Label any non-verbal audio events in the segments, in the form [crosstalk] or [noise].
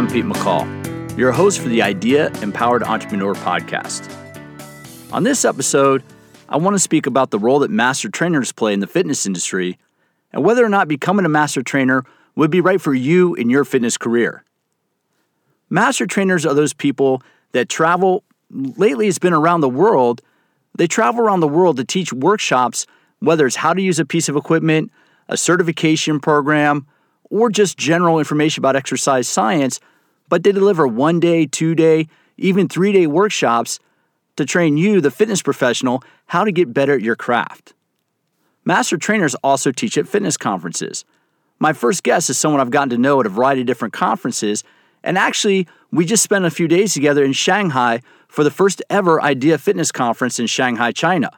I'm Pete McCall, your host for the Idea Empowered Entrepreneur podcast. On this episode, I want to speak about the role that master trainers play in the fitness industry and whether or not becoming a master trainer would be right for you in your fitness career. Master trainers are those people that travel, lately, it's been around the world. They travel around the world to teach workshops, whether it's how to use a piece of equipment, a certification program, or just general information about exercise science, but they deliver one day, two day, even three day workshops to train you, the fitness professional, how to get better at your craft. Master trainers also teach at fitness conferences. My first guest is someone I've gotten to know at a variety of different conferences, and actually, we just spent a few days together in Shanghai for the first ever Idea Fitness Conference in Shanghai, China.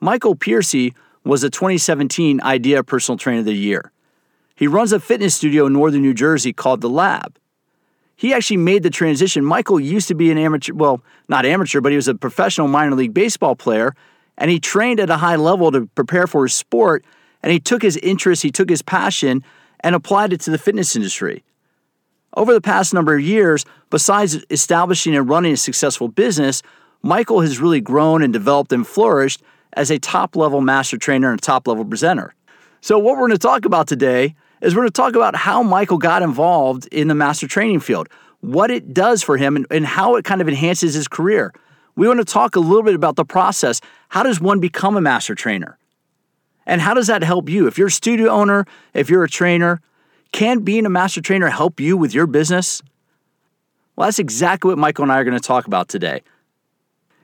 Michael Piercy was the 2017 Idea Personal Trainer of the Year. He runs a fitness studio in northern New Jersey called The Lab. He actually made the transition. Michael used to be an amateur, well, not amateur, but he was a professional minor league baseball player, and he trained at a high level to prepare for his sport. And he took his interest, he took his passion, and applied it to the fitness industry. Over the past number of years, besides establishing and running a successful business, Michael has really grown and developed and flourished as a top level master trainer and top level presenter. So, what we're going to talk about today is we're going to talk about how Michael got involved in the master training field, what it does for him, and, and how it kind of enhances his career. We want to talk a little bit about the process. How does one become a master trainer? And how does that help you? If you're a studio owner, if you're a trainer, can being a master trainer help you with your business? Well, that's exactly what Michael and I are going to talk about today.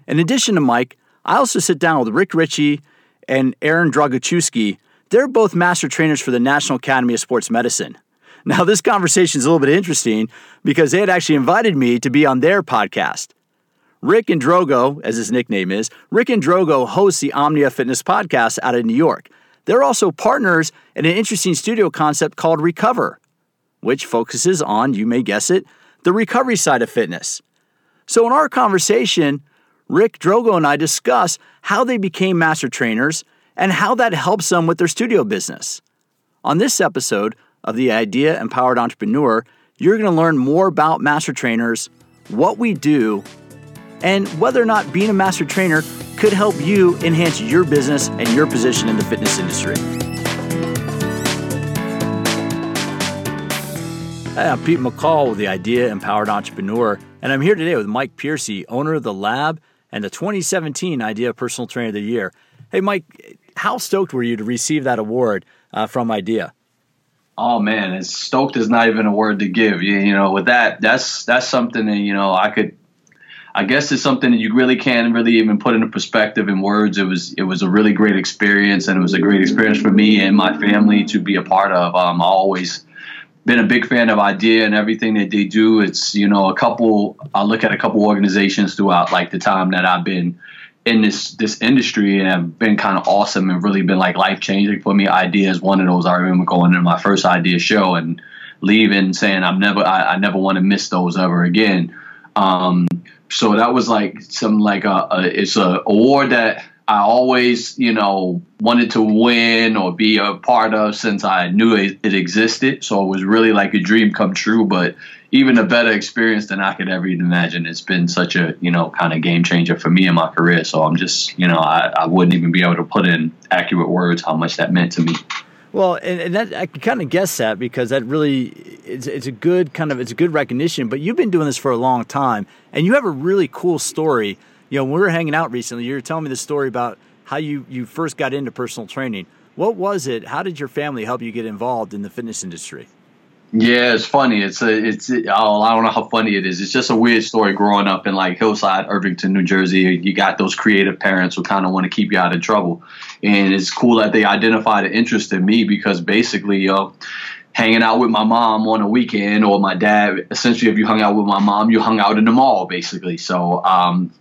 In addition to Mike, I also sit down with Rick Richey and Aaron Drogoszewski they're both master trainers for the National Academy of Sports Medicine. Now, this conversation is a little bit interesting because they had actually invited me to be on their podcast. Rick and Drogo, as his nickname is, Rick and Drogo host the Omnia Fitness podcast out of New York. They're also partners in an interesting studio concept called Recover, which focuses on, you may guess it, the recovery side of fitness. So, in our conversation, Rick, Drogo, and I discuss how they became master trainers and how that helps them with their studio business. On this episode of the Idea Empowered Entrepreneur, you're going to learn more about master trainers, what we do, and whether or not being a master trainer could help you enhance your business and your position in the fitness industry. Hey, I'm Pete McCall with the Idea Empowered Entrepreneur, and I'm here today with Mike Piercy, owner of The Lab and the 2017 Idea Personal Trainer of the Year. Hey, Mike, how stoked were you to receive that award uh, from Idea? Oh man, it's stoked is not even a word to give. You, you know, with that, that's that's something that you know I could. I guess it's something that you really can't really even put into perspective in words. It was it was a really great experience, and it was a great experience for me and my family to be a part of. Um, I always been a big fan of Idea and everything that they do. It's you know a couple. I look at a couple organizations throughout like the time that I've been in this this industry and have been kind of awesome and really been like life changing for me. Ideas, one of those. I remember going to my first idea show and leaving saying I'm never I, I never want to miss those ever again. Um, so that was like some like a, a it's a award that I always you know wanted to win or be a part of since I knew it, it existed. So it was really like a dream come true. But even a better experience than I could ever even imagine. It's been such a you know kind of game changer for me in my career. So I'm just you know I, I wouldn't even be able to put in accurate words how much that meant to me. Well, and, and that I can kind of guess that because that really it's, it's a good kind of it's a good recognition. But you've been doing this for a long time, and you have a really cool story. You know, when we were hanging out recently, you were telling me the story about how you you first got into personal training. What was it? How did your family help you get involved in the fitness industry? Yeah, it's funny. It's a, it's oh, I don't know how funny it is. It's just a weird story growing up in like Hillside, Irvington, New Jersey. You got those creative parents who kind of want to keep you out of trouble, and it's cool that they identified an interest in me because basically, know, hanging out with my mom on a weekend or my dad. Essentially, if you hung out with my mom, you hung out in the mall, basically. So, um,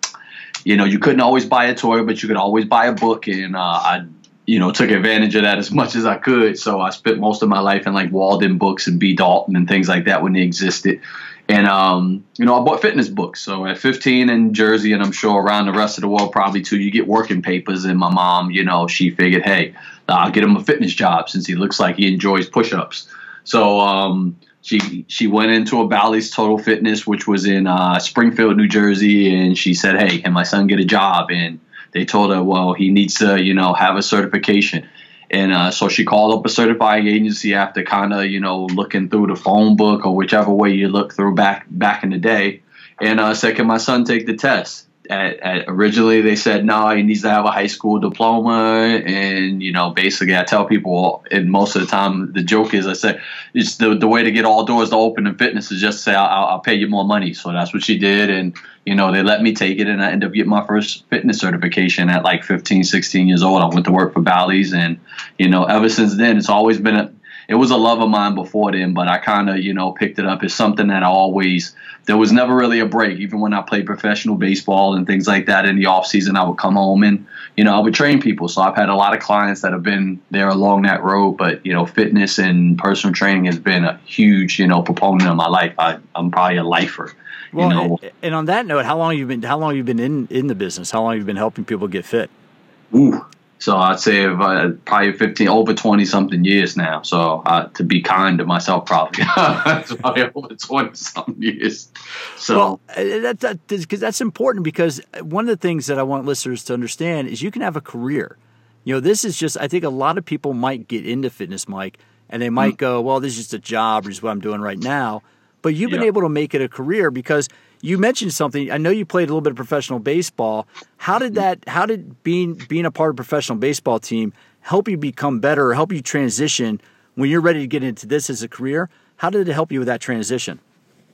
you know, you couldn't always buy a toy, but you could always buy a book, and uh, I you know, took advantage of that as [laughs] much as I could. So I spent most of my life in like Waldenbooks and B. Dalton and things like that when they existed. And, um, you know, I bought fitness books. So at 15 in Jersey, and I'm sure around the rest of the world probably too, you get working papers. And my mom, you know, she figured, hey, I'll get him a fitness job since he looks like he enjoys push ups. So, um, she she went into a Bally's Total Fitness, which was in uh, Springfield, New Jersey, and she said, "Hey, can my son get a job?" And they told her, "Well, he needs to, you know, have a certification." And uh, so she called up a certifying agency after kind of, you know, looking through the phone book or whichever way you look through back back in the day, and uh, said, "Can my son take the test?" At, at, originally they said no, he needs to have a high school diploma, and you know, basically, I tell people, and most of the time, the joke is, I say, it's the the way to get all doors to open in fitness is just say, I'll, I'll pay you more money. So that's what she did, and you know, they let me take it, and I ended up getting my first fitness certification at like 15, 16 years old. I went to work for Bally's, and you know, ever since then, it's always been a it was a love of mine before then, but I kind of, you know, picked it up It's something that I always, there was never really a break. Even when I played professional baseball and things like that in the off season, I would come home and, you know, I would train people. So I've had a lot of clients that have been there along that road, but, you know, fitness and personal training has been a huge, you know, proponent of my life. I, I'm probably a lifer. Well, you know? and on that note, how long have you been, how long have you been in, in the business? How long have you been helping people get fit? Ooh, so I'd say uh, probably 15, over 20 something years now. So uh, to be kind to myself, probably, [laughs] probably over 20 something years. So well, uh, that, that, cause that's important because one of the things that I want listeners to understand is you can have a career. You know, this is just, I think a lot of people might get into fitness, Mike, and they might mm-hmm. go, well, this is just a job, or is what I'm doing right now. But you've been able to make it a career because – you mentioned something. I know you played a little bit of professional baseball. How did that? How did being being a part of a professional baseball team help you become better or help you transition when you're ready to get into this as a career? How did it help you with that transition?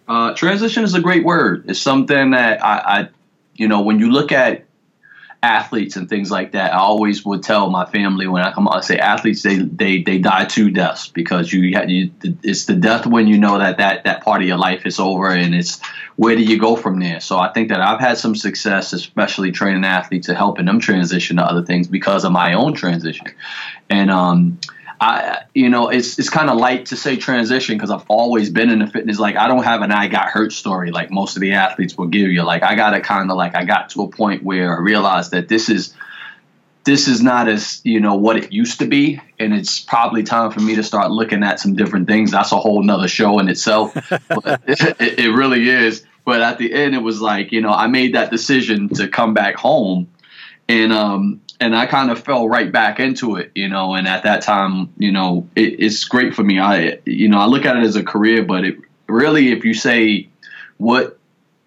Uh, transition is a great word. It's something that I, I, you know, when you look at athletes and things like that, I always would tell my family when I come I say athletes they they they die two deaths because you, you it's the death when you know that that that part of your life is over and it's where do you go from there? So I think that I've had some success, especially training athletes and helping them transition to other things because of my own transition, and um. I, you know, it's it's kind of light to say transition because I've always been in the fitness. Like I don't have an I got hurt story like most of the athletes will give you. Like I got to kind of like I got to a point where I realized that this is this is not as you know what it used to be, and it's probably time for me to start looking at some different things. That's a whole nother show in itself. [laughs] but [laughs] it, it really is. But at the end, it was like you know I made that decision to come back home, and um and I kind of fell right back into it, you know. And at that time, you know, it, it's great for me. I, you know, I look at it as a career, but it really, if you say what,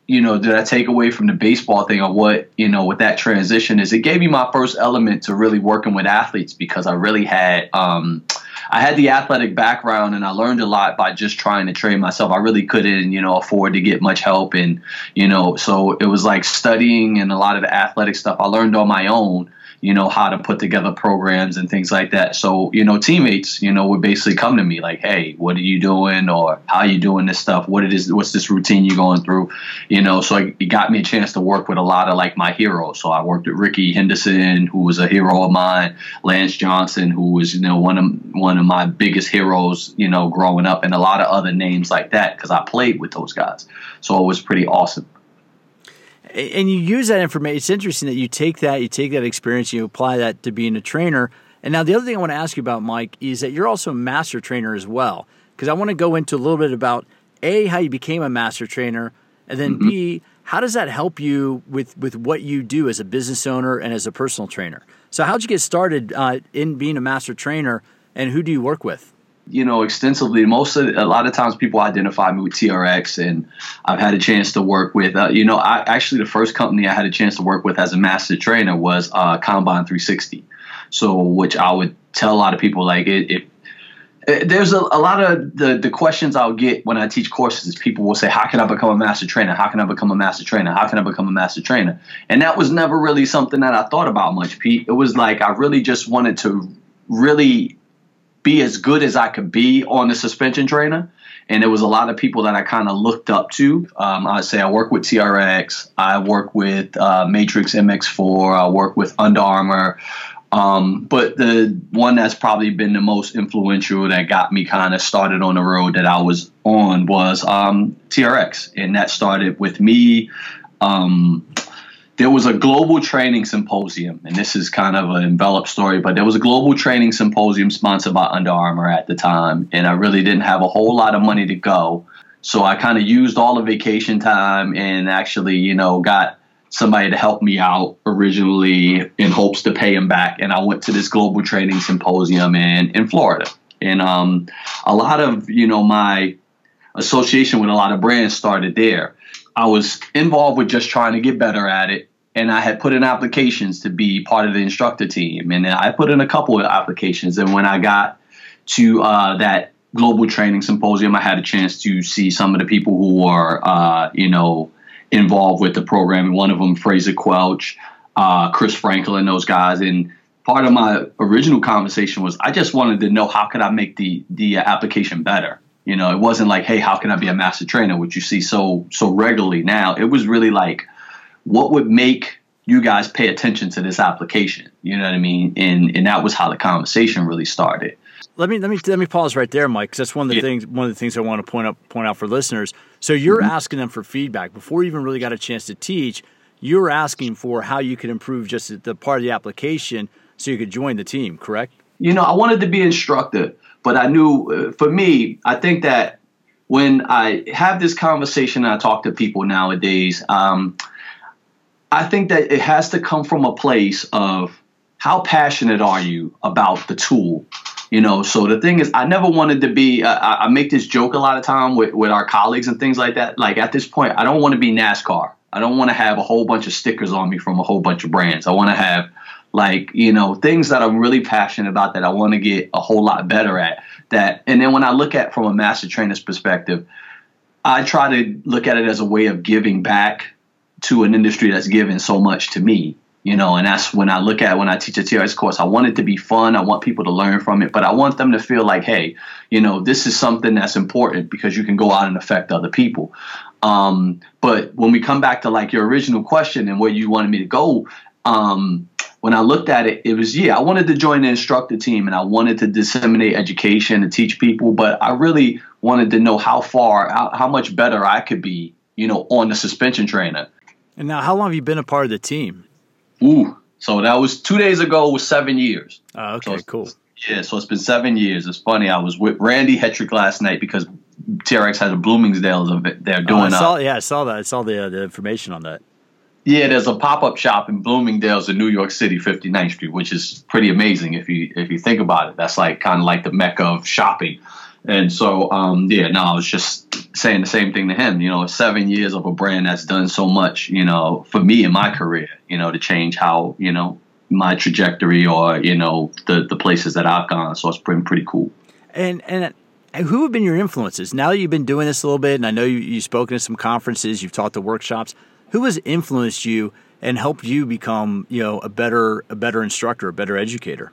you know, did I take away from the baseball thing or what, you know, with that transition is it gave me my first element to really working with athletes because I really had, um, I had the athletic background and I learned a lot by just trying to train myself. I really couldn't, you know, afford to get much help and, you know, so it was like studying and a lot of the athletic stuff I learned on my own you know, how to put together programs and things like that. So, you know, teammates, you know, would basically come to me like, hey, what are you doing? Or how are you doing this stuff? What it is, what's this routine you're going through? You know, so it got me a chance to work with a lot of like my heroes. So I worked with Rickey Henderson, who was a hero of mine, Lance Johnson, who was, you know, one of one of my biggest heroes, you know, growing up, and a lot of other names like that because I played with those guys. So it was pretty awesome and you use that information. It's interesting that you take that, you take that experience, you apply that to being a trainer. And now the other thing I want to ask you about, Mike, is that you're also a master trainer as well. Because I want to go into a little bit about a how you became a master trainer, and then mm-hmm. b how does that help you with with what you do as a business owner and as a personal trainer. So how'd you get started uh, in being a master trainer, and who do you work with? You know, extensively. Most of a lot of times people identify me with TRX, and I've had a chance to work with. Uh, you know, I actually the first company I had a chance to work with as a master trainer was uh, Combine 360. So, which I would tell a lot of people like it. it, it there's a, a, lot of the, the questions I'll get when I teach courses is people will say, How can I become a master trainer? How can I become a master trainer? How can I become a master trainer? And that was never really something that I thought about much, Pete. It was like I really just wanted to really be as good as I could be on the suspension trainer. And there was a lot of people that I kind of looked up to. Um, I'd say I work with TRX, I work with uh, Matrix MX4, I work with Under Armour. Um, but the one that's probably been the most influential that got me kind of started on the road that I was on was um, TRX. And that started with me. Um, there was a global training symposium, and this is kind of an enveloped story, but there was a global training symposium sponsored by Under Armour at the time, and I really didn't have a whole lot of money to go. So I kind of used all the vacation time and actually, you know, got somebody to help me out originally in hopes to pay him back. And I went to this global training symposium in, in Florida. And um, a lot of, you know, my association with a lot of brands started there. I was involved with just trying to get better at it. And I had put in applications to be part of the instructor team. And I put in a couple of applications. And when I got to uh, that global training symposium, I had a chance to see some of the people who were, uh, you know, involved with the program. One of them, Fraser Quelch, uh, Chris Frankel, those guys. And part of my original conversation was I just wanted to know how could I make the the application better. You know, it wasn't like, hey, how can I be a master trainer, which you see so so regularly now. It was really like, what would make you guys pay attention to this application? You know what I mean? And and that was how the conversation really started let me let me let me pause right there, Mike, because that's one of the yeah. things one of the things I want to point out point out for listeners. So you're mm-hmm. asking them for feedback before you even really got a chance to teach. You're asking for how you could improve just the part of the application so you could join the team. Correct? You know, I wanted to be instructor, but I knew uh, for me, I think that when I have this conversation and I talk to people nowadays, um, I think that it has to come from a place of how passionate are you about the tool you know? So the thing is i never wanted to be I, make this joke a lot of time with, with our colleagues and things like that. Like at this point i don't want to be nascar. I don't want to have a whole bunch of stickers on me from a whole bunch of brands. I want to have like you know things that i'm really passionate about that i want to get a whole lot better at that and then when i look at from a master trainer's perspective i try to look at it as a way of giving back to an industry that's given so much to me you know and that's when i look at when i teach a TRX course i want it to be fun i want people to learn from it but i want them to feel like hey you know this is something that's important because you can go out and affect other people. Um, but when we come back to like your original question and where you wanted me to go um, when i looked at it it was yeah i wanted to join the instructor team and i wanted to disseminate education and teach people but i really wanted to know how far how, how much better i could be you know on the suspension trainer and now how long have you been a part of the team Ooh, so that was two days ago. Was seven years. Oh, okay, so cool. Yeah, so it's been seven years. It's funny. I was with Randy Hetrick last night because TRX has a Bloomingdale's of it. They're doing. Oh, I saw, yeah, I saw that. I saw the uh, the information on that. Yeah, there's a pop up shop in Bloomingdale's in New York City, 59th Street, which is pretty amazing if you if you think about it. That's like kind of like the mecca of shopping. And so, um, yeah, no, I was just saying the same thing to him. You know, seven years of a brand that's done so much, you know, for me in my career, you know, to change how, you know, my trajectory or, you know, the, the places that I've gone. So it's been pretty cool. And, and, who have been your influences? Now that you've been doing this a little bit, and I know you, you've spoken to some conferences, you've taught to workshops. Who has influenced you and helped you become, you know, a better a better instructor, a better educator?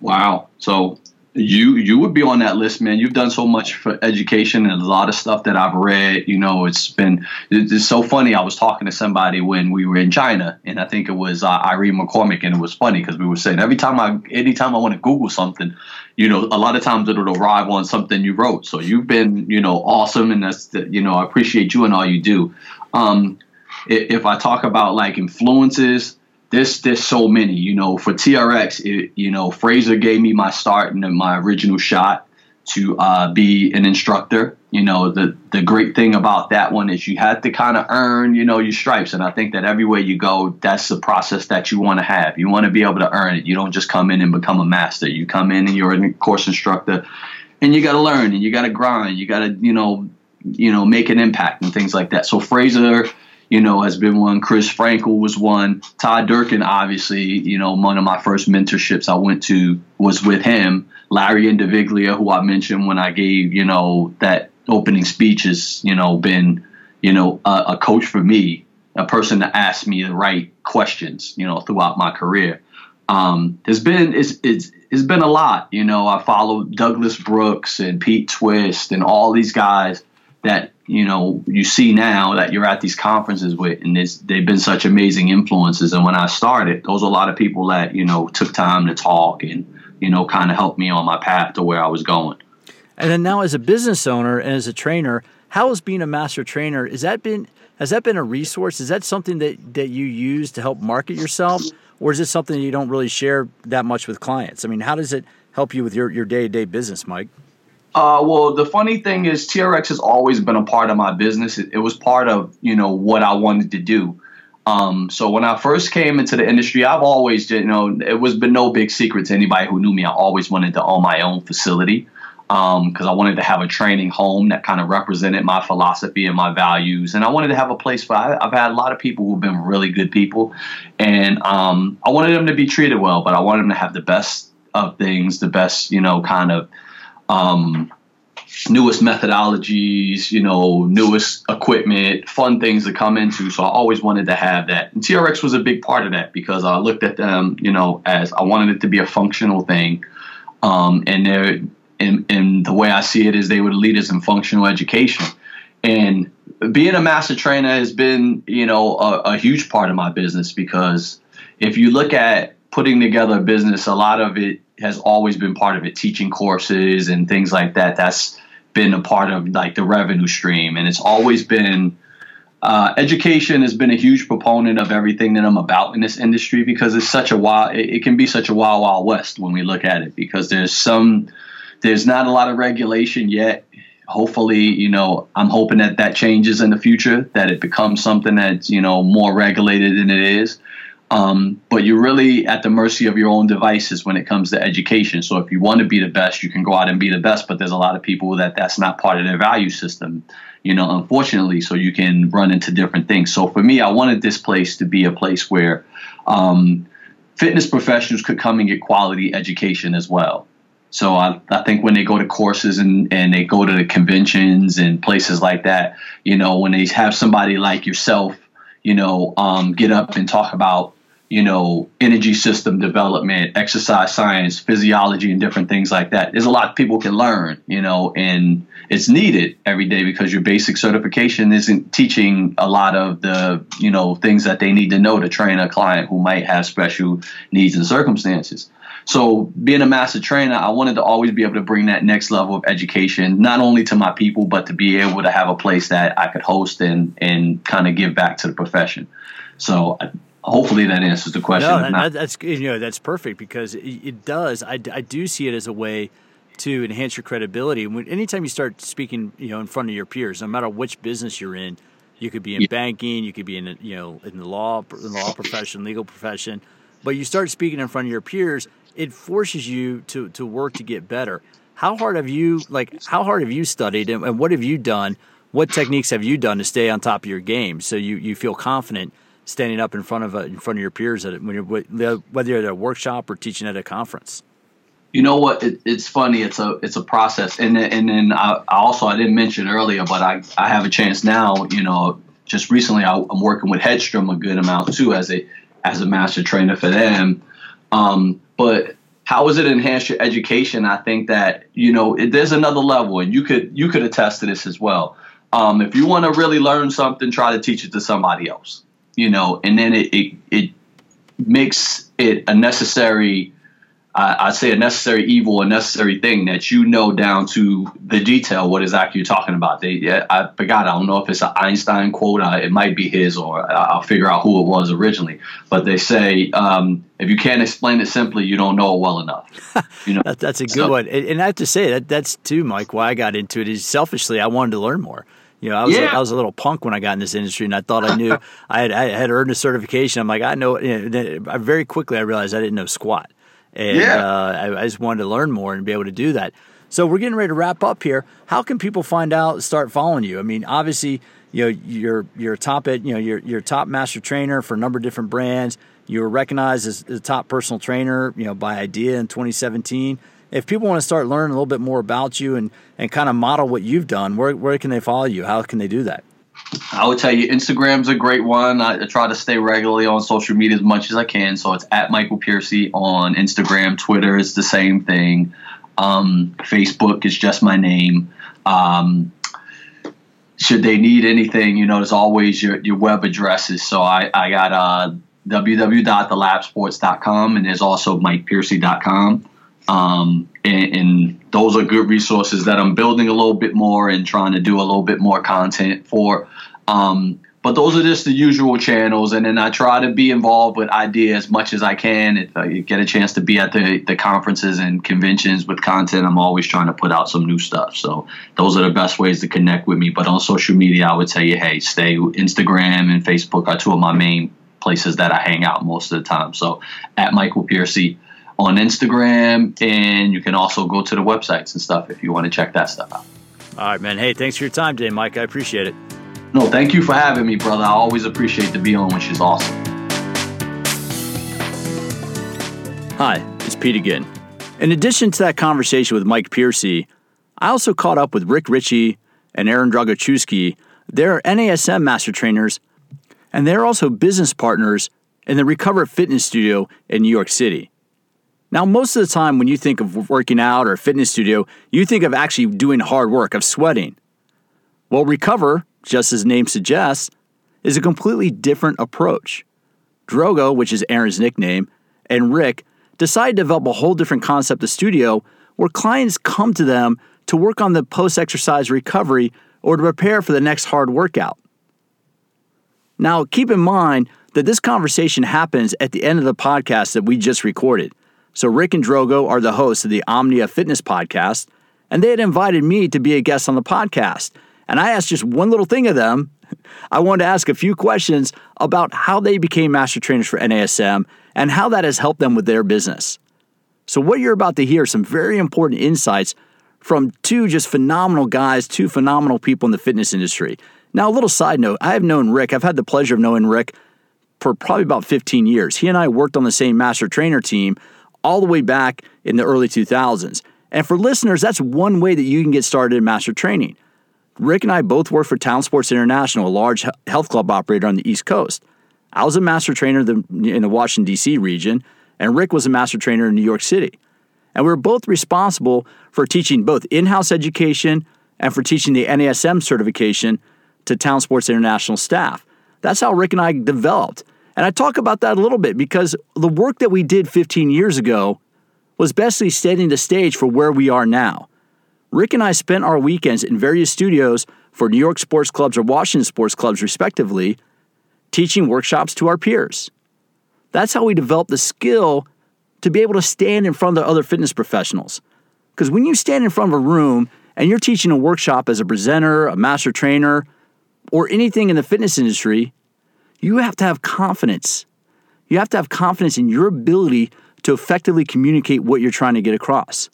Wow. So you you would be on that list, man. You've done so much for education and a lot of stuff that I've read. You know, it's been it's so funny. I was talking to somebody when we were in China, and I think it was uh, Irene McCormick, and it was funny because we were saying every time I anytime I want to Google something, you know, a lot of times it'll arrive on something you wrote. So you've been you know awesome, and that's the, you know I appreciate you and all you do. Um, if I talk about like influences, there's there's so many. You know, for TRX, it, you know, Fraser gave me my start and my original shot to uh, be an instructor. You know, the the great thing about that one is you had to kind of earn, you know, your stripes. And I think that everywhere you go, that's the process that you want to have. You want to be able to earn it. You don't just come in and become a master. You come in and you're a course instructor, and you got to learn and you got to grind. You got to, you know, you know, make an impact and things like that. So Fraser you know, has been one. Chris Frankel was one. Todd Durkin, obviously, you know, one of my first mentorships I went to was with him. Larry Indiviglia, who I mentioned when I gave, you know, that opening speech has, you know, been, you know, a, a coach for me, a person to ask me the right questions, you know, throughout my career. Um, there's been it's, it's it's been a lot, you know. I followed Douglas Brooks and Pete Twist and all these guys that you know you see now that you're at these conferences with and they've been such amazing influences and when i started those are a lot of people that you know took time to talk and you know kind of helped me on my path to where i was going and then now as a business owner and as a trainer how has being a master trainer is that been Has that been a resource? Is that something that, that you use to help market yourself? Or is it something you don't really share that much with clients? I mean, how does it help you with your, your day-to-day business, Mike? Uh, well, the funny thing is, TRX has always been a part of my business. It, it was part of you know what I wanted to do. Um, so when I first came into the industry, I've always, you know, it was been no big secret to anybody who knew me. I always wanted to own my own facility because um, I wanted to have a training home that kind of represented my philosophy and my values, and I wanted to have a place where I, have had a lot of people who've been really good people, and um, I wanted them to be treated well, but I wanted them to have the best of things, the best, you know, kind of um, newest methodologies, you know, newest equipment, fun things to come into. So I always wanted to have that. And TRX was a big part of that because I looked at them, you know, as I wanted it to be a functional thing. Um, and they're, and, and the way I see it is they were the leaders in functional education. And being a master trainer has been, you know, a, a huge part of my business because if you look at putting together a business, a lot of it has always been part of it, teaching courses and things like that. That's been a part of like the revenue stream, and it's always been. Uh, education has been a huge proponent of everything that I'm about in this industry because it's such a wild. It, it can be such a wild, wild west when we look at it because there's some, there's not a lot of regulation yet. Hopefully, you know, I'm hoping that that changes in the future, that it becomes something that's you know more regulated than it is. Um, but you're really at the mercy of your own devices when it comes to education. So if you want to be the best, you can go out and be the best. But there's a lot of people that that's not part of their value system, you know, unfortunately. So you can run into different things. So for me, I wanted this place to be a place where um, fitness professionals could come and get quality education as well. So I, I think when they go to courses and, and they go to the conventions and places like that, you know, when they have somebody like yourself, you know, um, get up and talk about you know, energy system development, exercise science, physiology, and different things like that. There's a lot people can learn, you know, and it's needed every day because your basic certification isn't teaching a lot of the, you know, things that they need to know to train a client who might have special needs and circumstances. So, being a master trainer, I wanted to always be able to bring that next level of education, not only to my people, but to be able to have a place that I could host and and kind of give back to the profession. So hopefully that answers the question. No, that, that's you know that's perfect because it, it, does. I, I do see it as a way to enhance your credibility. When anytime you start speaking, you know, in front of your peers, no matter which business you're in, you could be in yeah. banking, you could be in you know in the law, in the law profession, legal profession, but you start speaking in front of your peers, it forces you to to work to get better. How hard have you like? How hard have you studied, and, and what have you done? What techniques have you done to stay on top of your game so you, you feel confident standing up in front of a, in front of your peers at when you're whether you're at a workshop or teaching at a conference? You know what? It, it's funny. It's a it's a process, and and then I, I, also I didn't mention earlier, but I I have a chance now. You know, just recently I, am working with Headstrong a good amount too as a as a master trainer for them. Um, but how does it enhance your education? I think that you know it, there's another level, and you could you could attest to this as well. Um, if you want to really learn something, try to teach it to somebody else you know, and then it it, it makes it a necessary. I, I say a necessary evil, a necessary thing that you know down to the detail what exactly you're talking about. They, I forgot. I don't know if it's an Einstein quote. Uh, it might be his, or I'll figure out who it was originally. But they say um, if you can't explain it simply, you don't know it well enough. [laughs] You know, that, that's a good so, one. And I have to say that that's too, Mike. Why I got into it is selfishly, I wanted to learn more. You know, I was yeah. a, I was a little punk when I got in this industry, and I thought I knew [laughs] I had I had earned a certification. I'm like, I know. You know, very quickly I realized I didn't know squat, and yeah. uh, I, I, just wanted to learn more and be able to do that. So we're getting ready to wrap up here. How can people find out, start following you? I mean, obviously, you know, you're you're top at you know you're you're top master trainer for a number of different brands. You were recognized as the top personal trainer, you know, by IDEA in 2017 if people want to start learning a little bit more about you and, and kind of model what you've done, where, where can they follow you? How can they do that? I would tell you Instagram's a great one. I try to stay regularly on social media as much as I can. So it's at Michael Piercy on Instagram. Twitter is the same thing. Um, Facebook is just my name. Um, should they need anything, you know, there's always your, your web addresses. So I, I got uh, www.thelabsports.com and there's also mikepiercy.com. Um, and, and, those are good resources that I'm building a little bit more and trying to do a little bit more content for. Um, but those are just the usual channels. And then I try to be involved with idea as much as I can. If I get a chance to be at the, the conferences and conventions with content, I'm always trying to put out some new stuff. So those are the best ways to connect with me. But on social media, I would tell you, hey, stay Instagram and Facebook are two of my main places that I hang out most of the time. So at Michael Piercy on Instagram, and you can also go to the websites and stuff if you want to check that stuff out. All right, man. Hey, thanks for your time today, Mike. I appreciate it. No, thank you for having me, brother. I always appreciate the be on, which is awesome. Hi, it's Pete again. In addition to that conversation with Mike Piercy, I also caught up with Rick Richey and Aaron Drogoszewski. They're NASM master trainers, and they're also business partners in the Recover Fitness Studio in New York City. Now, most of the time when you think of working out or a fitness studio, you think of actually doing hard work, of sweating. Well, Recover just as name suggests, is a completely different approach. Drogo, which is Aaron's nickname, and Rick decide to develop a whole different concept of studio where clients come to them to work on the post exercise recovery or to prepare for the next hard workout. Now, keep in mind that this conversation happens at the end of the podcast that we just recorded. So, Rick and Drogo are the hosts of the Omnia Fitness podcast, and they had invited me to be a guest on the podcast. And I asked just one little thing of them. [laughs] I wanted to ask a few questions about how they became master trainers for NASM and how that has helped them with their business. So, what you're about to hear some very important insights from two just phenomenal guys, two phenomenal people in the fitness industry. Now, a little side note I have known Rick, I've had the pleasure of knowing Rick for probably about 15 years. He and I worked on the same master trainer team all the way back in the early 2000s. And for listeners, that's one way that you can get started in master training. Rick and I both worked for Town Sports International, a large health club operator on the East Coast. I was a master trainer in the Washington, D.C. region, and Rick was a master trainer in New York City. And we were both responsible for teaching both in house education and for teaching the NASM certification to Town Sports International staff. That's how Rick and I developed. And I talk about that a little bit because the work that we did 15 years ago was basically setting the stage for where we are now. Rick and I spent our weekends in various studios for New York sports clubs or Washington sports clubs, respectively, teaching workshops to our peers. That's how we developed the skill to be able to stand in front of other fitness professionals. Because when you stand in front of a room and you're teaching a workshop as a presenter, a master trainer, or anything in the fitness industry, you have to have confidence. You have to have confidence in your ability to effectively communicate what you're trying to get across.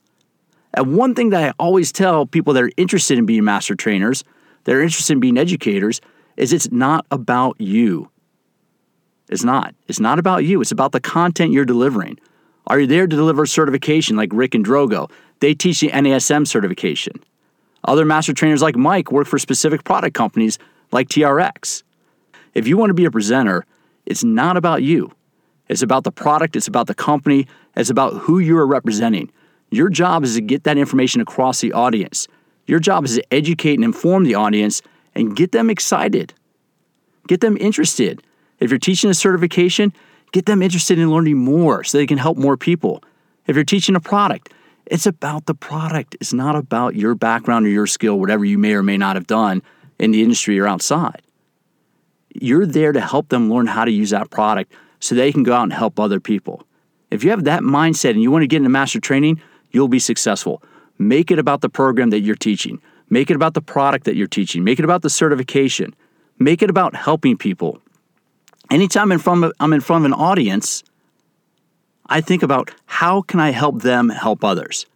And one thing that I always tell people that are interested in being master trainers, that are interested in being educators, is it's not about you. It's not. It's not about you. It's about the content you're delivering. Are you there to deliver certification like Rick and Drogo? They teach the NASM certification. Other master trainers like Mike work for specific product companies like TRX. If you want to be a presenter, it's not about you. It's about the product, it's about the company, it's about who you're representing. Your job is to get that information across the audience. Your job is to educate and inform the audience and get them excited. Get them interested. If you're teaching a certification, get them interested in learning more so they can help more people. If you're teaching a product, it's about the product. It's not about your background or your skill, whatever you may or may not have done in the industry or outside. You're there to help them learn how to use that product so they can go out and help other people. If you have that mindset and you want to get into master training, you'll be successful. Make it about the program that you're teaching. Make it about the product that you're teaching. Make it about the certification. Make it about helping people. Anytime in front of, I'm in front of an audience, I think about how can I help them help others.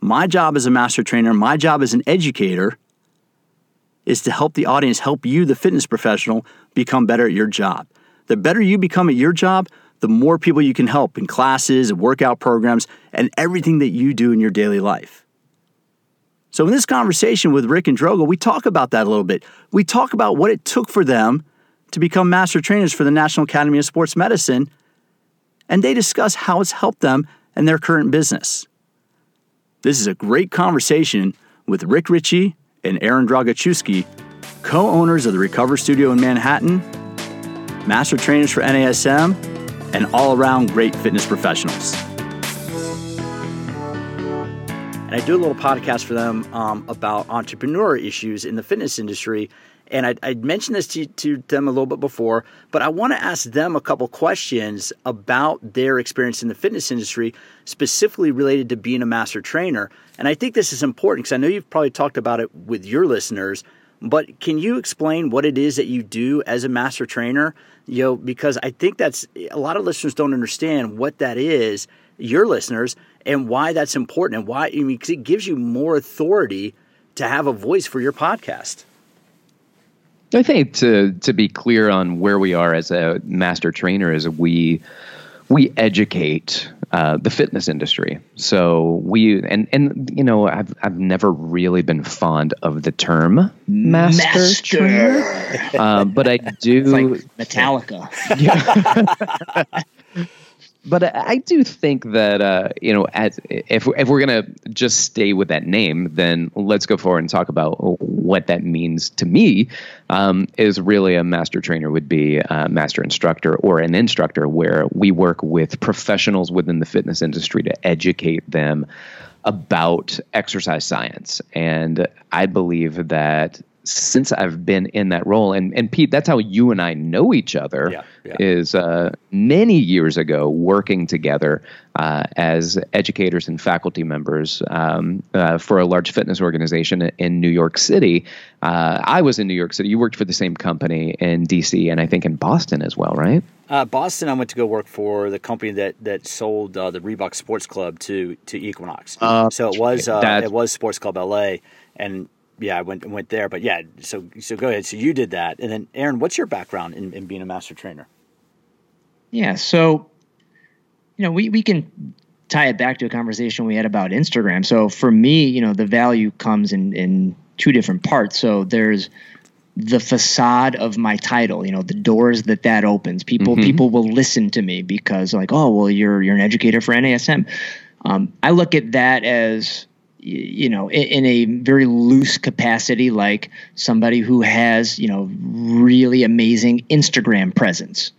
My job as a master trainer, my job as an educator is to help the audience, help you, the fitness professional, become better at your job. The better you become at your job, the more people you can help in classes and workout programs and everything that you do in your daily life. So, in this conversation with Rick and Drogo, we talk about that a little bit. We talk about what it took for them to become master trainers for the National Academy of Sports Medicine, and they discuss how it's helped them in their current business. This is a great conversation with Rick Richey and Aaron Drogoszewski, co owners of the Recover Studio in Manhattan, master trainers for NASM, and all around great fitness professionals. And I do a little podcast for them um, about entrepreneur issues in the fitness industry. And I, I mentioned this to, to them a little bit before, but I want to ask them a couple questions about their experience in the fitness industry, specifically related to being a master trainer. And I think this is important because I know you've probably talked about it with your listeners, but can you explain what it is that you do as a master trainer? You know, because I think that's a lot of listeners don't understand what that is, your listeners, and why that's important and why I mean, it gives you more authority to have a voice for your podcast. I think to to be clear on where we are as a master trainer is we we educate uh, the fitness industry. So we and and you know I've I've never really been fond of the term master, master. trainer, uh, but I do like Metallica. Yeah. [laughs] [laughs] but I do think that uh, you know, as if if we're gonna just stay with that name, then let's go forward and talk about what that means to me. Um, is really a master trainer would be a master instructor or an instructor, where we work with professionals within the fitness industry to educate them about exercise science, and I believe that since I've been in that role, and and Pete, that's how you and I know each other. Yeah, yeah. Is uh, many years ago working together uh, as educators and faculty members um, uh, for a large fitness organization in New York City. Uh, I was in New York City. You worked for the same company in DC, and I think in Boston as well, right? Uh, Boston, I went to go work for the company that that sold uh, the Reebok Sports Club to to Equinox. so it was it was Sports Club LA, and yeah, I went went there. But yeah, so so go ahead. So you did that, and then Aaron, what's your background in, in being a master trainer? Yeah, so you know, we we can tie it back to a conversation we had about Instagram. So for me, you know, the value comes in in two different parts. So there's the facade of my title, you know, the doors that that opens. People mm-hmm. people will listen to me because like, oh, well, you're you're an educator for NASM. Um, I look at that as you know in, a very loose capacity like somebody who has you know really amazing instagram presence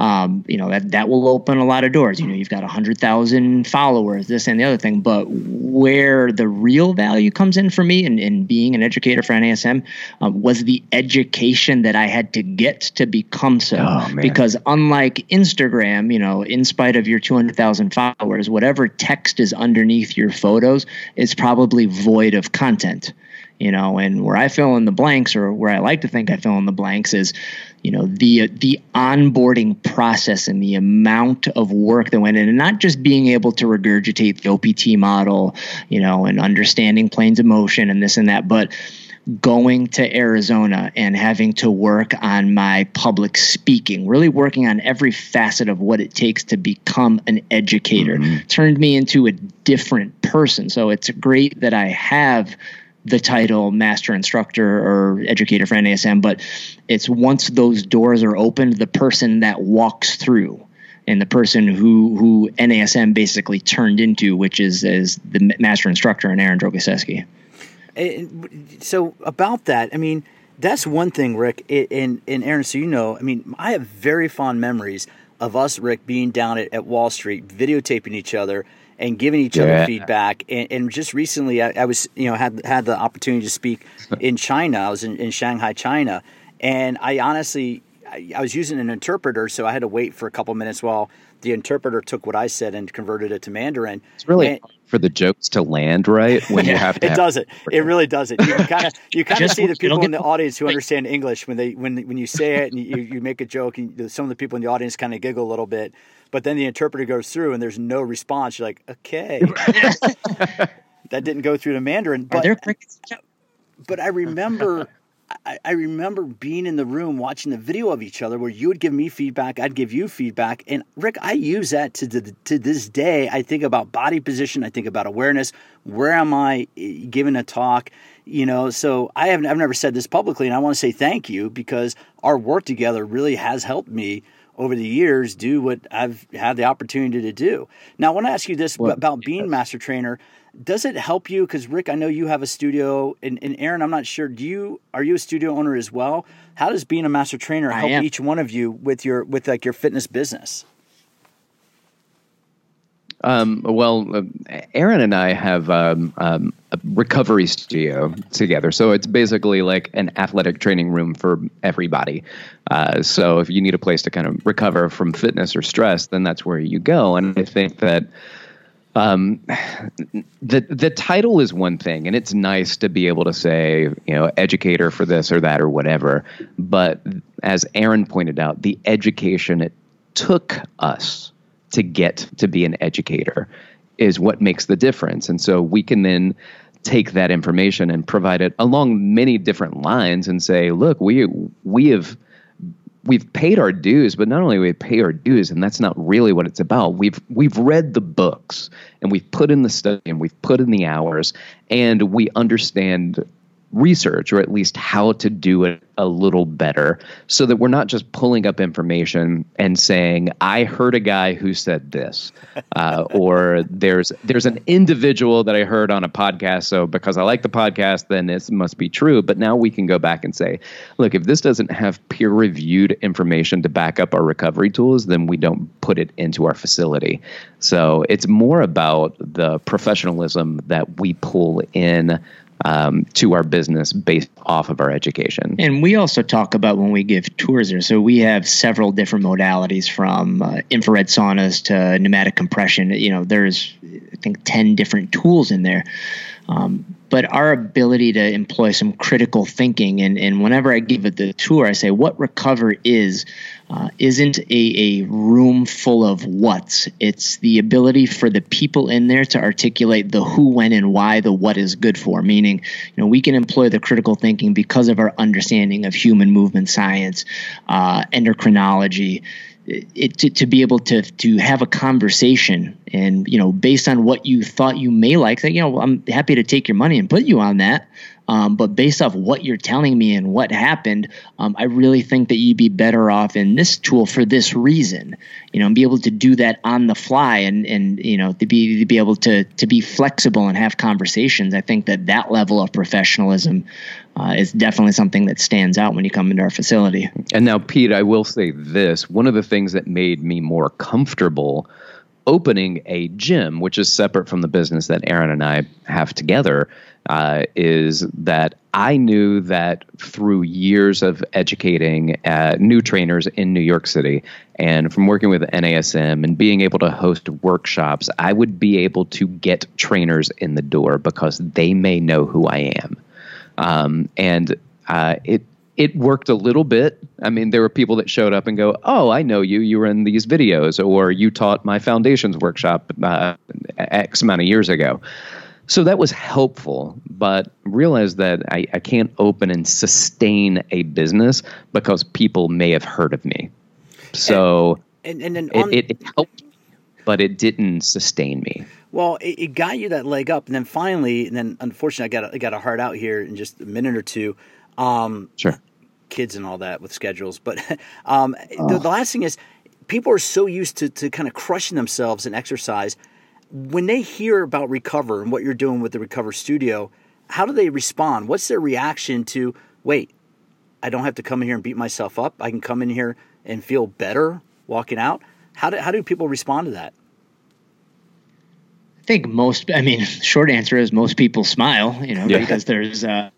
um, you know that that will open a lot of doors. You know you've got 100000 followers this and the other thing but where the real value comes in for me in, in being an educator for nasm uh, was the education that i had to get to become so. Oh, because unlike instagram you know in spite of your 200000 followers whatever text is underneath your photos is probably void of content. You know and where i fill in the blanks or where i like to think i fill in the blanks is you know the the onboarding process and the amount of work that went in and not just being able to regurgitate the opt model you know and understanding planes of motion and this and that but going to Arizona and having to work on my public speaking, really working on every facet of what it takes to become an educator, mm-hmm. turned me into a different person. So it's great that I have the title master instructor or educator for NASM, but it's once those doors are opened, the person that walks through and the person who who NASM basically turned into, which is as the master instructor and Aaron Drogoszewski. So about that, I mean, that's one thing, Rick, and and Aaron. So you know, I mean, I have very fond memories of us, Rick, being down at, at Wall Street, videotaping each other and giving each yeah. other feedback. And, and just recently, I, I, was you know had had the opportunity to speak [laughs] in China. I was in, in Shanghai, China, and I honestly I, I, was using an interpreter, so I had to wait for a couple minutes while the interpreter took what I said and converted it to Mandarin. It's really and, for the jokes to land right when you [laughs] have to. it doesn't. It really doesn't. You kind of you kind of see the people in the audience who understand English when they when when you say it and you, you make a joke and some of the people in the audience kind of giggle a little bit but then the interpreter goes through and there's no response. You're like, okay, [laughs] that didn't go through to Mandarin. But, but I remember. I, I, remember being in the room watching the video of each other where you would give me feedback, I'd give you feedback. And Rick, I use that to, to, to this day. I think about body position, I think about awareness. Where am I eh, giving a talk? You know, so I have I've never said this publicly, and I want to say thank you because our work together really has helped me over the years do what I've had the opportunity to do. Now, I want to ask you this well, about being yes. master trainer. Does it help you? Because Rick, I know you have a studio, and, and, Aaron, I'm not sure. Do you are you a studio owner as well? How does being a master trainer help each one of you with your with like your fitness business? Um, well, uh, Aaron and I have um, um, a recovery studio together. So it's basically like an athletic training room for everybody. Uh, so if you need a place to kind of recover from fitness or stress, then that's where you go. And I think that um, the the title is one thing, and it's nice to be able to say, you know, educator for this or that or whatever. But as Aaron pointed out, the education it took us to get to be an educator is what makes the difference. And so we can then take that information and provide it along many different lines and say, look, we we have we've paid our dues, but not only we pay our dues, and that's not really what it's about. We've we've read the books and we've put in the study and we've put in the hours and we understand research or at least how to do it a little better so that we're not just pulling up information and saying i heard a guy who said this [laughs] uh, or there's there's an individual that i heard on a podcast so because i like the podcast then this must be true. But now we can go back and say look if this doesn't have peer reviewed information to back up our recovery tools then we don't put it into our facility. So it's more about the professionalism that we pull in um, to our business based off of our education. And we also talk about when we give tours there. So we have several different modalities from uh, infrared saunas to pneumatic compression. You know, there's I think ten different tools in there. Um, but our ability to employ some critical thinking, and, and whenever I give it the tour, I say what recover is uh, isn't a, a room full of what's. It's the ability for the people in there to articulate the who, when, and why the what is good for. Meaning, you know, we can employ the critical thinking because of our understanding of human movement science, uh, endocrinology. It, to, to be able to to have a conversation and you know based on what you thought you may like that you know I'm happy to take your money and put you on that um, but based off what you're telling me and what happened, um, I really think that you'd be better off in this tool for this reason. You know, and be able to do that on the fly and and you know to be to be able to to be flexible and have conversations. I think that that level of professionalism uh, is definitely something that stands out when you come into our facility. And now, Pete, I will say this: one of the things that made me more comfortable opening a gym, which is separate from the business that Aaron and I have together, uh, is that I knew that through years of educating uh, new trainers in New York City and from working with NASM and being able to host workshops, I would be able to get trainers in the door because they may know who I am. Um, and uh, it it worked a little bit. I mean, there were people that showed up and go, "Oh, I know you. You were in these videos, or you taught my foundations workshop uh, X amount of years ago." So that was helpful, but realized that I, I can't open and sustain a business because people may have heard of me. So and, and, and on, it, it, helped, but it didn't sustain me. Well, it, it, got you that leg up, and then finally, and then unfortunately, I got a, I got a heart out here in just a minute or two. Um, sure. Kids and all that with schedules, but [laughs] um, oh. the, the last thing is, people are so used to to kind of crushing themselves in exercise when they hear about Recover and what you're doing with the Recover Studio, how do they respond? What's their reaction to, wait, I don't have to come in here and beat myself up. I can come in here and feel better walking out. How do, how do people respond to that? I think most, I mean, short answer is most people smile, you know, yeah. because there's, uh,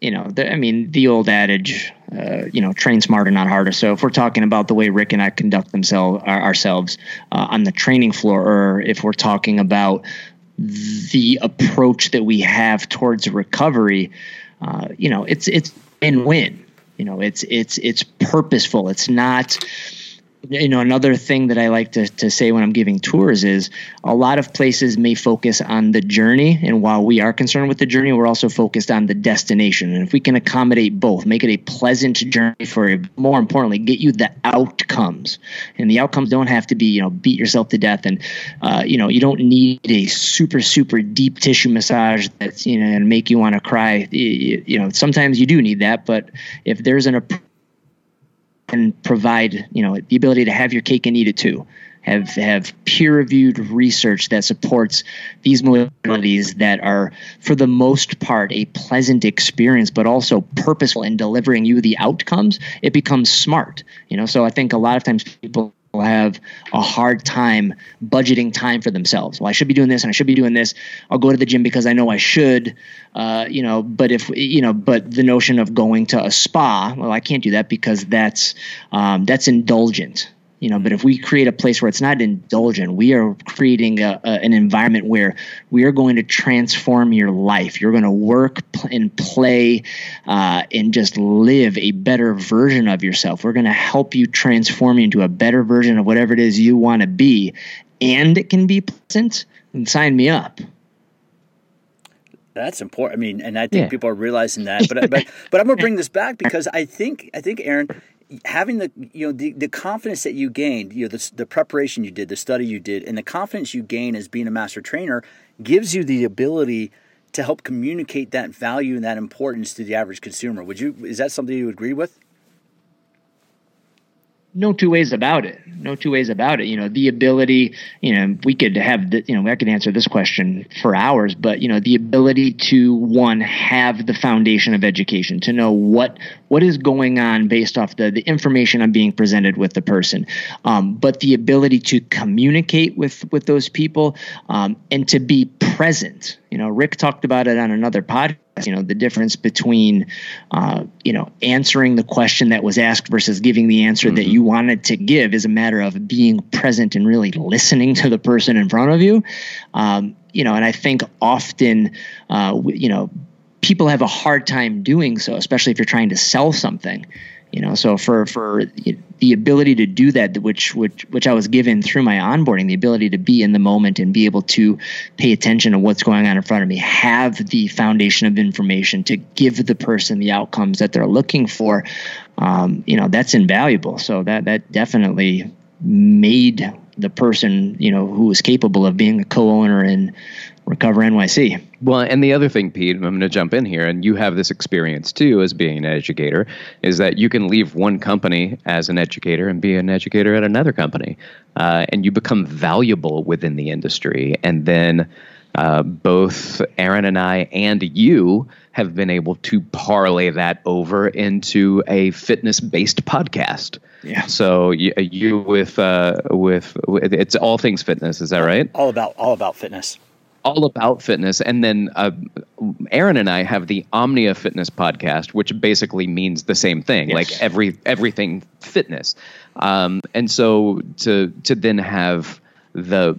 you know, the, I mean, the old adage, uh, you know, train smarter, not harder. So if we're talking about the way Rick and I conduct themselves ourselves uh, on the training floor, or if we're talking about the approach that we have towards recovery, uh, you know, it's it's win win. You know, it's it's it's purposeful. It's not you know another thing that i like to, to say when i'm giving tours is a lot of places may focus on the journey. And while we are concerned with the journey we're also focused on the destination. And if we can accommodate both make it a pleasant journey for you, but more importantly get you the outcomes. And the outcomes don't have to be you know beat yourself to death. And uh, you know you don't need a super super deep tissue massage that's you know and make you want to cry you, you know sometimes you do need that. But if there's an approach and provide you know the ability to have your cake and eat it too. Have have peer reviewed research that supports these modalities that are for the most part a pleasant experience but also purposeful in delivering you the outcomes. It becomes smart you know? So i think a lot of times people have a hard time budgeting time for themselves. Well, I should be doing this and I should be doing this. I'll go to the gym because I know I should, uh, you know, but if, you know, but the notion of going to a spa, well, I can't do that because that's, um, that's indulgent you know but if we create a place where it's not indulgent we are creating a, a, an environment where we are going to transform your life you're going to work and play uh, and just live a better version of yourself we're going to help you transform you into a better version of whatever it is you want to be and it can be pleasant and sign me up that's important. I mean, and I think yeah. people are realizing that. But [laughs] but but I'm gonna bring this back because I think I think Aaron, having the you know the, the confidence that you gained you know the, the preparation you did the study you did and the confidence you gain as being a master trainer gives you the ability to help communicate that value and that importance to the average consumer. Would you is that something you agree with no two ways about it. No two ways about it. You know, the ability, you know, we could have the, you know, I could answer this question for hours, but you know, the ability to one have the foundation of education, to know what what is going on based off the the information I'm being presented with the person, um, but the ability to communicate with with those people um, and to be present. You know, Rick talked about it on another podcast you know the difference between uh, you know answering the question that was asked versus giving the answer mm-hmm. that you wanted to give is a matter of being present and really listening to the person in front of you um, you know and i think often uh, you know people have a hard time doing so especially if you're trying to sell something you know so for for the ability to do that which which which I was given through my onboarding the ability to be in the moment and be able to pay attention to what's going on in front of me have the foundation of information to give the person the outcomes that they're looking for um, you know that's invaluable. So that that definitely made the person you know who is capable of being a co-owner in Recover NYC. Well, and the other thing, Pete, I'm going to jump in here, and you have this experience too as being an educator, is that you can leave one company as an educator and be an educator at another company, uh, and you become valuable within the industry. And then uh, both Aaron and I and you have been able to parlay that over into a fitness-based podcast. Yeah. So you, you with uh, with it's all things fitness, is that right? All about all about fitness all about fitness. And then uh, Aaron and I have the Omnia Fitness podcast, which basically means the same thing, yes. like every everything fitness. Um, and so to to then have the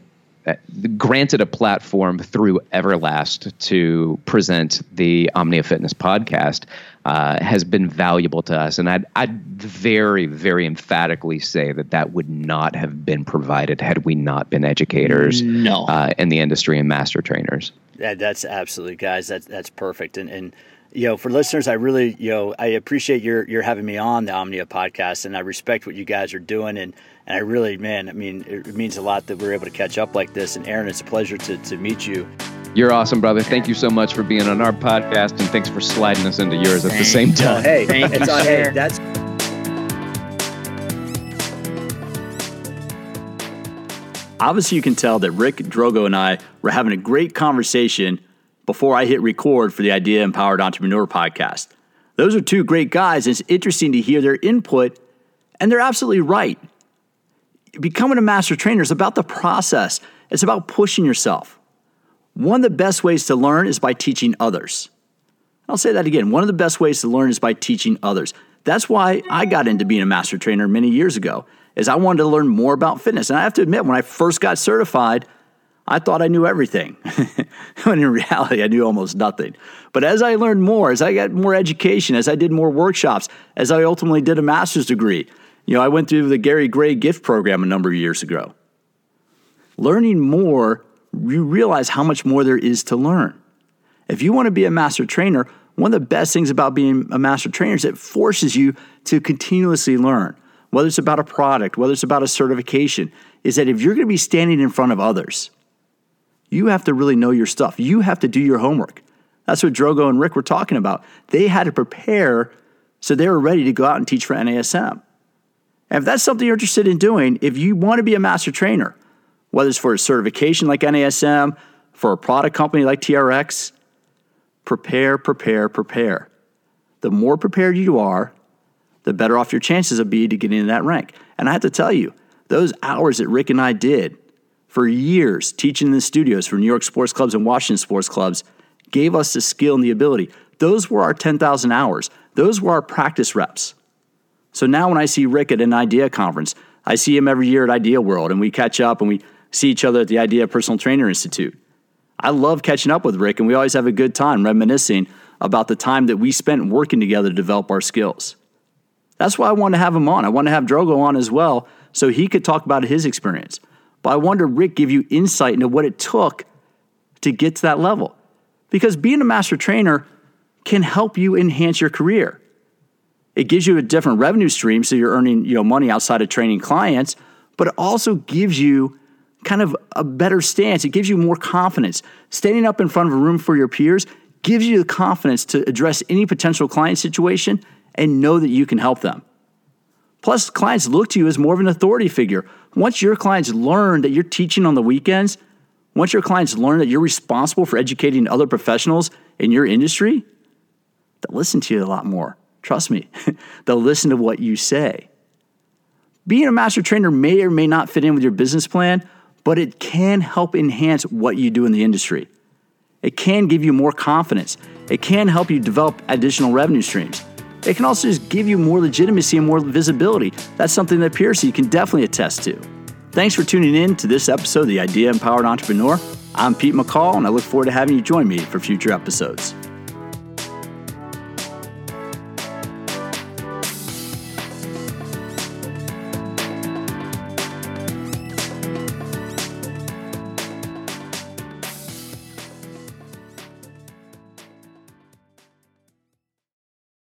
granted a platform through Everlast to present the Omnia Fitness podcast uh, has been valuable to us. And I'd, I'd very, very emphatically say that that would not have been provided had we not been educators no. uh, in the industry and master trainers. Yeah, that's absolutely, guys. That's that's perfect. And and you know, for listeners, I really, you know, I appreciate your your having me on the Omnia podcast, and I respect what you guys are doing, and and I really, man, I mean, it means a lot that we're able to catch up like this. And Aaron, it's a pleasure to to meet you. You're awesome, brother. Thank you so much for being on our podcast, and thanks for sliding us into yours at the same time. hey, it's on. Hey, that's. Obviously, you can tell that Rick Drogo and I were having a great conversation before I hit record for the Idea Empowered Entrepreneur podcast. Those are two great guys, and it's interesting to hear their input, and they're absolutely right. Becoming a master trainer is about the process, it's about pushing yourself. One of the best ways to learn is by teaching others. I'll say that again. One of the best ways to learn is by teaching others. That's why I got into being a master trainer many years ago, is I wanted to learn more about fitness. And I have to admit, when I first got certified, I thought I knew everything. [laughs] when in reality, I knew almost nothing. But as I learned more, as I got more education, as I did more workshops, as I ultimately did a master's degree, you know, I went through the Gary Gray gift program a number of years ago. Learning more, you realize how much more there is to learn. If you want to be a master trainer, one of the best things about being a master trainer is it forces you to continuously learn. Whether it's about a product, whether it's about a certification, is that if you're going to be standing in front of others, you have to really know your stuff. You have to do your homework. That's what Drogo and Rick were talking about. They had to prepare so they were ready to go out and teach for NASM. And if that's something you're interested in doing, if you want to be a master trainer, whether it's for a certification like NASM, for a product company like TRX, prepare, prepare, prepare. The more prepared you are, the better off your chances of being to get into that rank. And I have to tell you, Those hours that Rick and I did for years teaching in the studios for New York sports clubs and Washington sports clubs gave us the skill and the ability. Those were our 10,000 hours. Those were our practice reps. So now when I see Rick at an IDEA conference, I see him every year at Idea World and we catch up and we see each other at the Idea Personal Trainer Institute. I love catching up with Rick and we always have a good time reminiscing about the time that we spent working together to develop our skills. That's why I wanted to have him on. I want to have Drogo on as well so he could talk about his experience. But I wanted Rick give you insight into what it took to get to that level. Because being a master trainer can help you enhance your career. It gives you a different revenue stream so you're earning, you know, money outside of training clients, but it also gives you kind of a better stance. It gives you more confidence. Standing up in front of a room for your peers gives you the confidence to address any potential client situation and know that you can help them. Plus, clients look to you as more of an authority figure. Once your clients learn that you're teaching on the weekends, once your clients learn that you're responsible for educating other professionals in your industry, they'll listen to you a lot more. Trust me, [laughs] they'll listen to what you say. Being a master trainer may or may not fit in with your business plan, but it can help enhance what you do in the industry. It can give you more confidence. It can help you develop additional revenue streams. It can also just give you more legitimacy and more visibility. That's something that Piercy can definitely attest to. Thanks for tuning in to this episode of The Idea Empowered Entrepreneur. I'm Pete McCall, and I look forward to having you join me for future episodes.